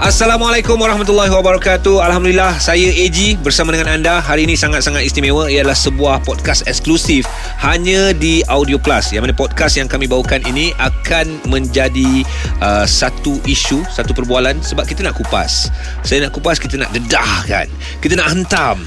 Assalamualaikum warahmatullahi wabarakatuh. Alhamdulillah Saya AG Bersama dengan anda. Hari ini sangat-sangat istimewa. Ialah sebuah podcast eksklusif Hanya di Audio Plus. Yang mana podcast yang kami bawakan ini Akan menjadi uh, Satu isu Satu perbualan Sebab kita nak kupas. Saya nak kupas Kita nak dedahkan Kita nak hentam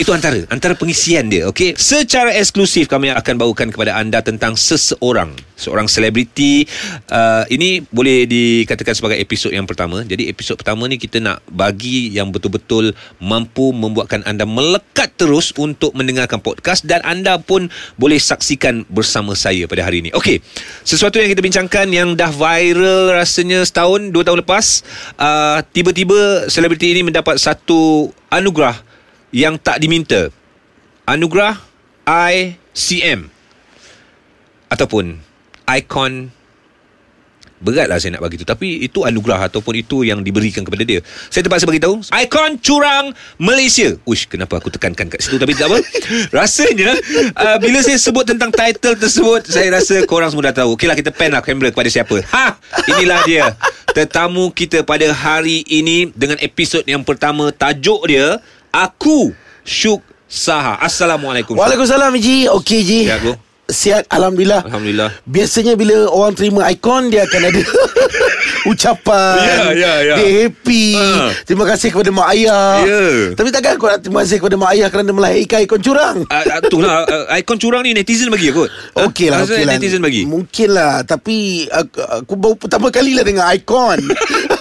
itu antara antara pengisian dia okey? Secara eksklusif kami akan bawakan kepada anda tentang seseorang. Seorang selebriti. Uh, ini boleh dikatakan sebagai episod yang pertama. Jadi episod pertama ni kita nak bagi yang betul-betul mampu membuatkan anda melekat terus untuk mendengarkan podcast dan anda pun boleh saksikan bersama saya pada hari ini. Okey sesuatu yang kita bincangkan yang dah viral rasanya setahun dua tahun lepas. Uh, tiba-tiba selebriti ini mendapat satu anugerah yang tak diminta. Anugerah ICM ataupun Icon. Beratlah saya nak bagi tu. Tapi itu anugerah Ataupun itu yang diberikan kepada dia. Saya terpaksa bagi tahu Ikon Curang Malaysia. Uish kenapa aku tekankan kat situ? Tapi tak apa. Rasanya uh, Bila saya sebut tentang title tersebut Saya rasa korang semua dah tahu. Okeylah kita pen lah kamera kepada siapa. Ha Inilah dia. Tetamu kita pada hari ini Dengan episod yang pertama Tajuk dia Aku Syuk Saha. Assalamualaikum Waalaikumsalam Ji. Okey Ji. Ya aku. Sihat Alhamdulillah. Alhamdulillah. Biasanya bila orang terima ikon Dia akan ada Ucapan. Ya, ya, ya. Dia happy. Ha. Terima kasih kepada mak ayah. Ya. Tapi takkan aku nak terima kasih kepada mak ayah Kerana melahirkan ikon curang? Uh, uh, lah uh, Ikon curang ni netizen bagi kot Okey lah, Rasa okey lah. Netizen bagi. Mungkin lah Tapi aku, aku baru pertama kali lah dengan ikon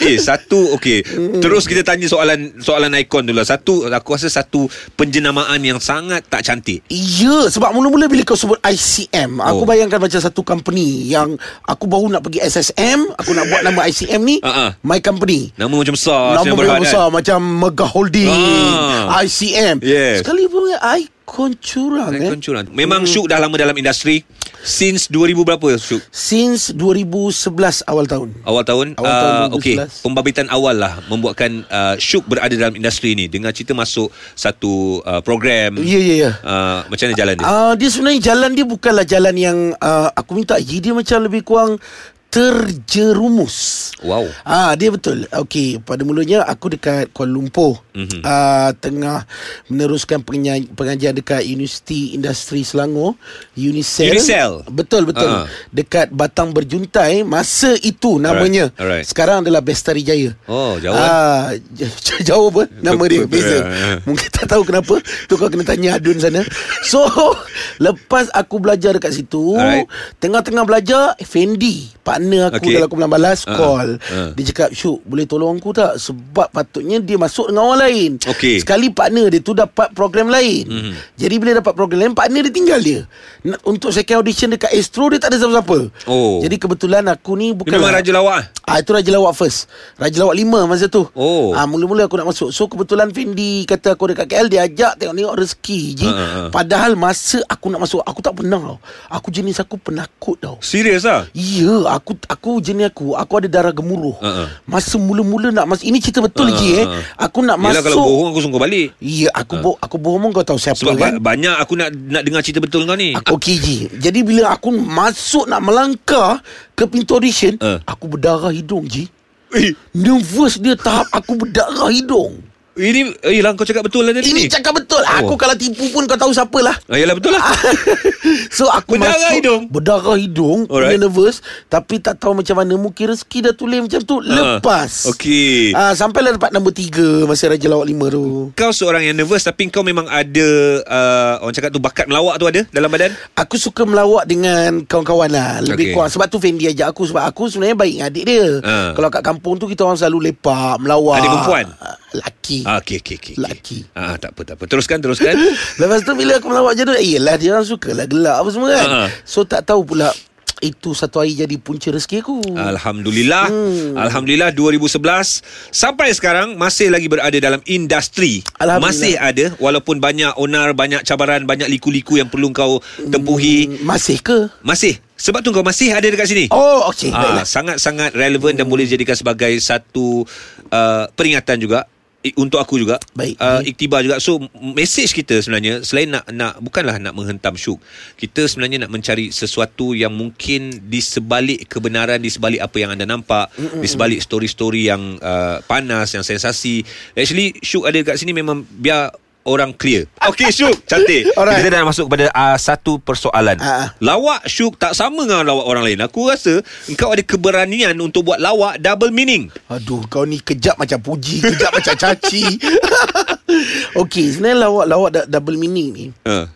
Eh satu Okey Terus kita tanya soalan Soalan ikon dulu Satu Aku rasa satu Penjenamaan yang sangat Tak cantik Ya Sebab mula-mula bila kau sebut ICM Aku Oh. bayangkan macam satu company Yang Aku baru nak pergi SSM Aku nak buat nama ICM ni ah. My company Nama macam besar Nama Berhad, besar kan? Macam Mega Holding Ah. ICM Yes. Sekali pun Ikon curang eh. Ikon curang Memang Syuk dah lama dalam industri Since 2000 berapa Syuk? Since 2011 awal tahun Awal tahun Awal tahun uh, Okey 2011. Pembabitan awal lah Membuatkan uh, Syuk berada dalam industri ni Dengan cerita masuk Satu uh, program Ya ya ya uh, Macam mana jalan dia? Uh, dia sebenarnya jalan dia bukanlah jalan yang uh, aku minta Ji dia macam lebih kurang terjerumus. Wow Ah dia betul. Okey, pada mulanya aku dekat Kuala Lumpur. Mhm. Mm-hmm. Uh, tengah meneruskan pengajian, pengajian dekat Universiti Industri Selangor, Unicel. Unicel? Betul betul. Ah. Uh-huh. Dekat Batang Berjuntai masa itu namanya. Alright, alright. Sekarang adalah Bestari Jaya. Oh, jauh, kan? Ah, jauh apa nama dia beza. ya. Mungkin tak tahu kenapa Tu kau kena tanya Adun sana So Lepas aku belajar dekat situ Alright. Tengah-tengah belajar Fendi Partner aku Okay. dalam kumpulan balas Ah, Call ah. Dia cakap Syuk boleh tolong aku tak Sebab patutnya dia masuk dengan orang lain Okay. Sekali partner dia tu dapat program lain Mhm. Jadi bila dapat program lain Partner dia tinggal dia Untuk second audition dekat Astro Dia tak ada siapa-siapa Oh. Jadi kebetulan aku ni Dia bukan memang Raja Lawak ah? Ah itu Raja Lawak first. Raja Lawak 5 masa tu. Oh. Ah mula-mula aku nak masuk. So kebetulan Fendi kata aku dekat KL dia ajak tengok-tengok rezeki je. Ha, ha. Padahal masa aku nak masuk aku tak pernah tau. Aku jenis aku penakut tau. Serius lah Ya, aku aku jenis aku, aku ada darah gemuruh. Ha. Masa mula-mula nak masuk, ini cerita betul Ha, lagi eh. Aku nak Yelah masuk. kalau bohong aku sungguh balik Ya, aku bo aku bohong kau tahu siapa Sebab kan. ba- banyak aku nak nak dengar cerita betul kau ni Aku okey je. Jadi bila aku masuk nak melangkah ke pintu audition, Ha. aku berdarah hidung je. Eh, Nervous dia tahap aku berdarah hidung. Ini Eh lah kau cakap betul lah tadi ni Ini cakap betul. Aku Oh. kalau tipu pun kau tahu siapalah. ah, Yalah betul lah so aku Berdarah masuk hidung? Berdarah hidung Alright. Nervous Tapi tak tahu macam mana Mungkin rezeki dah tulis macam tu Lepas Okey Ah, Sampailah dapat nombor 3 Masa Raja Lawak 5 tu Kau seorang yang nervous Tapi kau memang ada uh, Orang cakap tu Bakat melawak tu ada Dalam badan Aku suka melawak dengan kawan-kawan lah Lebih Okey. kurang Sebab tu Fendi ajak aku Sebab aku sebenarnya baik dengan adik dia Ah. Kalau kat kampung tu Kita orang selalu lepak Melawak Adik perempuan? Ah, Laki ah, Okey okey okey Lelaki. ah, Tak apa tak apa. Teruskan teruskan. Lepas tu bila aku melawak macam tu eh, Yelah dia orang suka lah gelak apa semua kan. Ha. So tak tahu pula Itu satu hari jadi punca rezeki aku. Alhamdulillah. Hmm. Alhamdulillah 2011 Sampai sekarang Masih lagi berada dalam industri. Alhamdulillah. Masih ada Walaupun banyak onar Banyak cabaran Banyak liku-liku yang perlu kau tempuhi. Hmm, Masih ke? Masih. Sebab tu kau masih ada dekat sini. Oh okey Ah, sangat-sangat relevan dan boleh dijadikan sebagai satu uh, peringatan juga untuk aku juga Baik. uh, iktibar juga so message kita sebenarnya selain nak nak bukanlah nak menghentam syuk kita sebenarnya nak mencari sesuatu yang mungkin di sebalik kebenaran di sebalik apa yang anda nampak Mm-mm. di sebalik story-story yang uh, panas yang sensasi actually syuk ada kat sini memang biar orang clear. Okey Syuk, cantik. Alright. Kita dah masuk kepada uh, satu persoalan. Ah. Lawak Syuk tak sama dengan lawak orang lain. Aku rasa engkau ada keberanian untuk buat lawak double meaning. Aduh kau ni kejap macam puji Kejap macam caci Okey sebenarnya lawak-lawak double meaning ni Uh.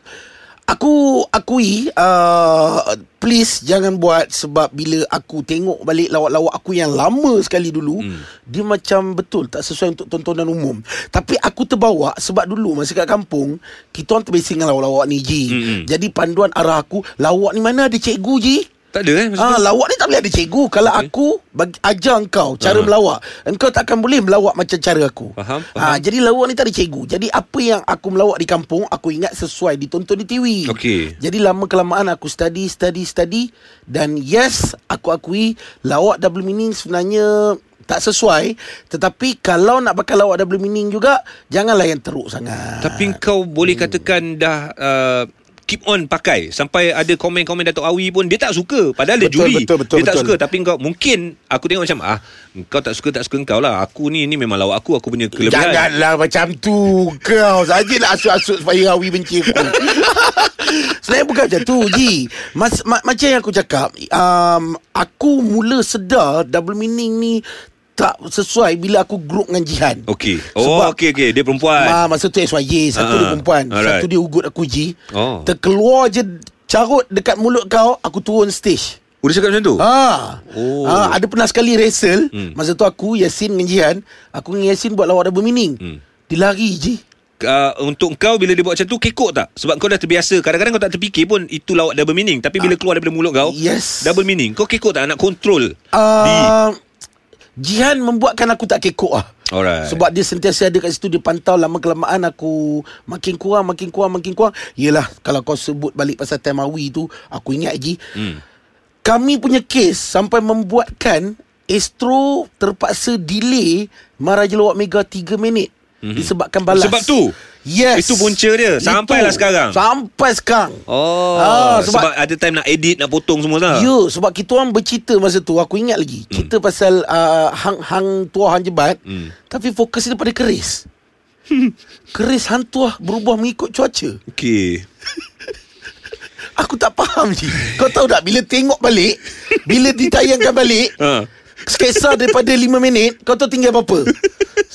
Aku akui uh, Please jangan buat Sebab bila aku tengok balik lawak-lawak aku yang lama sekali dulu hmm. Dia macam betul tak sesuai untuk tontonan umum Tapi aku terbawa Sebab dulu masa kat kampung Kita orang terbiasa dengan lawak-lawak ni Ji Hmm. Jadi panduan arah aku Lawak ni mana ada cikgu Ji Tak ada eh Ah, lawak ni tak boleh ada cikgu. Kalau Okey. aku bagi ajar engkau cara Aha. melawak, engkau takkan boleh melawak macam cara aku. Faham, Ah, faham. jadi lawak ni tak ada cikgu. Jadi apa yang aku melawak di kampung, aku ingat sesuai ditonton di TV. Okey. Jadi lama kelamaan aku study, study, study dan yes, aku akui lawak double meaning sebenarnya tak sesuai Tetapi kalau nak pakai lawak double meaning juga Janganlah yang teruk sangat Tapi kau boleh katakan dah uh, keep on pakai. Sampai ada komen-komen Datuk Awi pun dia tak suka. Padahal dia Betul, juri. betul, betul, dia tak betul. suka. Tapi kau mungkin aku tengok macam ah kau tak suka tak suka kau lah. Aku ni ni memang lawak aku. Aku punya kelebihan. Janganlah macam tu Kau. Sajalah asuk-asuk supaya Rawi benci aku. Sebenarnya bukan macam tu Ji. Mas, ma- Macam yang aku cakap um, Aku mula sedar Double meaning ni Tak sesuai Bila aku group dengan Jihan okey oh okey okey dia perempuan Ma, Masa tu SYJ Satu Ah, dia perempuan alright. Satu dia ugut aku Ji Oh. Terkeluar je Carut dekat mulut kau Aku turun stage Udah cakap macam tu Ah. Oh. Ah, ada pernah sekali wrestle. Hmm. Masa tu aku Yasin dengan Jihan, aku dengan Yasin buat lawak double meaning. Hmm. Dia lari je. uh, untuk kau bila dia buat macam tu kekok tak? Sebab kau dah terbiasa. Kadang-kadang kau tak terfikir pun itu lawak double meaning. Tapi bila keluar daripada mulut kau, Ah. Yes. double meaning. Kau kekok tak nak kontrol? Uh, Jihan membuatkan aku tak kekok lah. Alright. Sebab dia sentiasa ada kat situ Dia pantau lama kelamaan aku Makin kurang Makin kurang Makin kurang Yelah Kalau kau sebut balik pasal Temawi tu Aku ingat lagi Hmm. Kami punya kes Sampai membuatkan Astro terpaksa delay Maharaja Lawak Mega 3 minit Mhm. Disebabkan balas Sebab tu? Yes Itu punca dia. Sampailah sekarang. Sampai sekarang Oh, Ah, sebab, sebab- ada time nak edit, nak potong semua lah. Ya sebab kita orang bercerita masa tu Aku ingat lagi hmm. Cerita pasal uh, Hang hang tuah hang jebat Hmm. Tapi fokus dia pada keris Keris hang tuah berubah mengikut cuaca Okey. Aku tak faham je Kau tahu tak Bila tengok balik Bila ditayangkan balik Ha. Sketsa daripada 5 minit Kau tahu tinggal berapa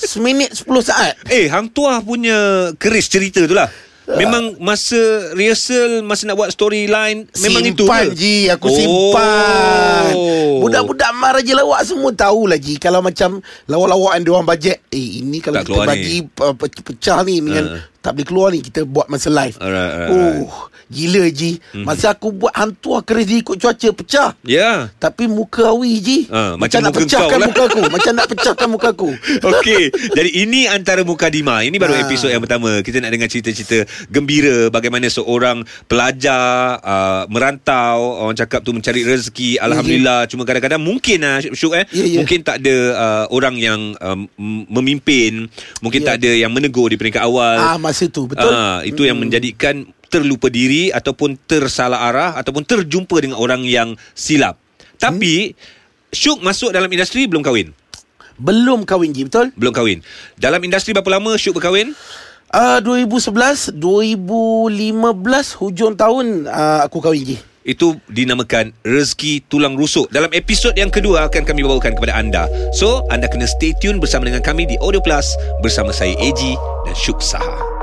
Seminit 10 saat Eh, Hang Tuah punya keris cerita tu lah. Memang masa rehearsal, masa nak buat storyline, memang itu simpan? Ji Aku simpan Oh. Budak-budak Maharaja Lawak semua tahulah Ji Kalau macam Lawak-lawakan dia orang bajet Eh ini kalau Tak kita bagi pe- Pecah ni dengan Ha. Tak boleh keluar ni Kita buat masa live Alright, alright, Oh Gila Ji Masa aku buat hantu Keris dia ikut cuaca Pecah Ya. Tapi muka Awi Ji Ha, Macam, macam nak muka pecahkan lah. muka aku Macam nak pecahkan muka aku Okey, jadi ini antara mukadimah. Ini baru Ha. episod yang pertama. Kita nak dengar cerita-cerita gembira bagaimana seorang pelajar uh, merantau, orang cakap tu mencari rezeki. Alhamdulillah. Cuma kadang-kadang mungkin lah Syuk eh, Ya, ya. mungkin tak ada uh, orang yang um, memimpin, mungkin Ya. tak ada yang menegur di peringkat awal. Ah Masa tu Betul Ah, itu yang menjadikan terlupa diri ataupun tersalah arah ataupun terjumpa dengan orang yang silap. Tapi Syuk masuk dalam industri belum kahwin. Belum kahwin Ji Betul Belum kahwin. Dalam industri berapa lama Syuk berkahwin? Ah 2011 2015 Hujung tahun uh, Aku kahwin Ji Itu dinamakan rezeki tulang rusuk. Dalam episod yang kedua akan kami bawakan kepada anda. So, anda kena stay tune bersama dengan kami di Audio Plus bersama saya AG dan Syuk Saha.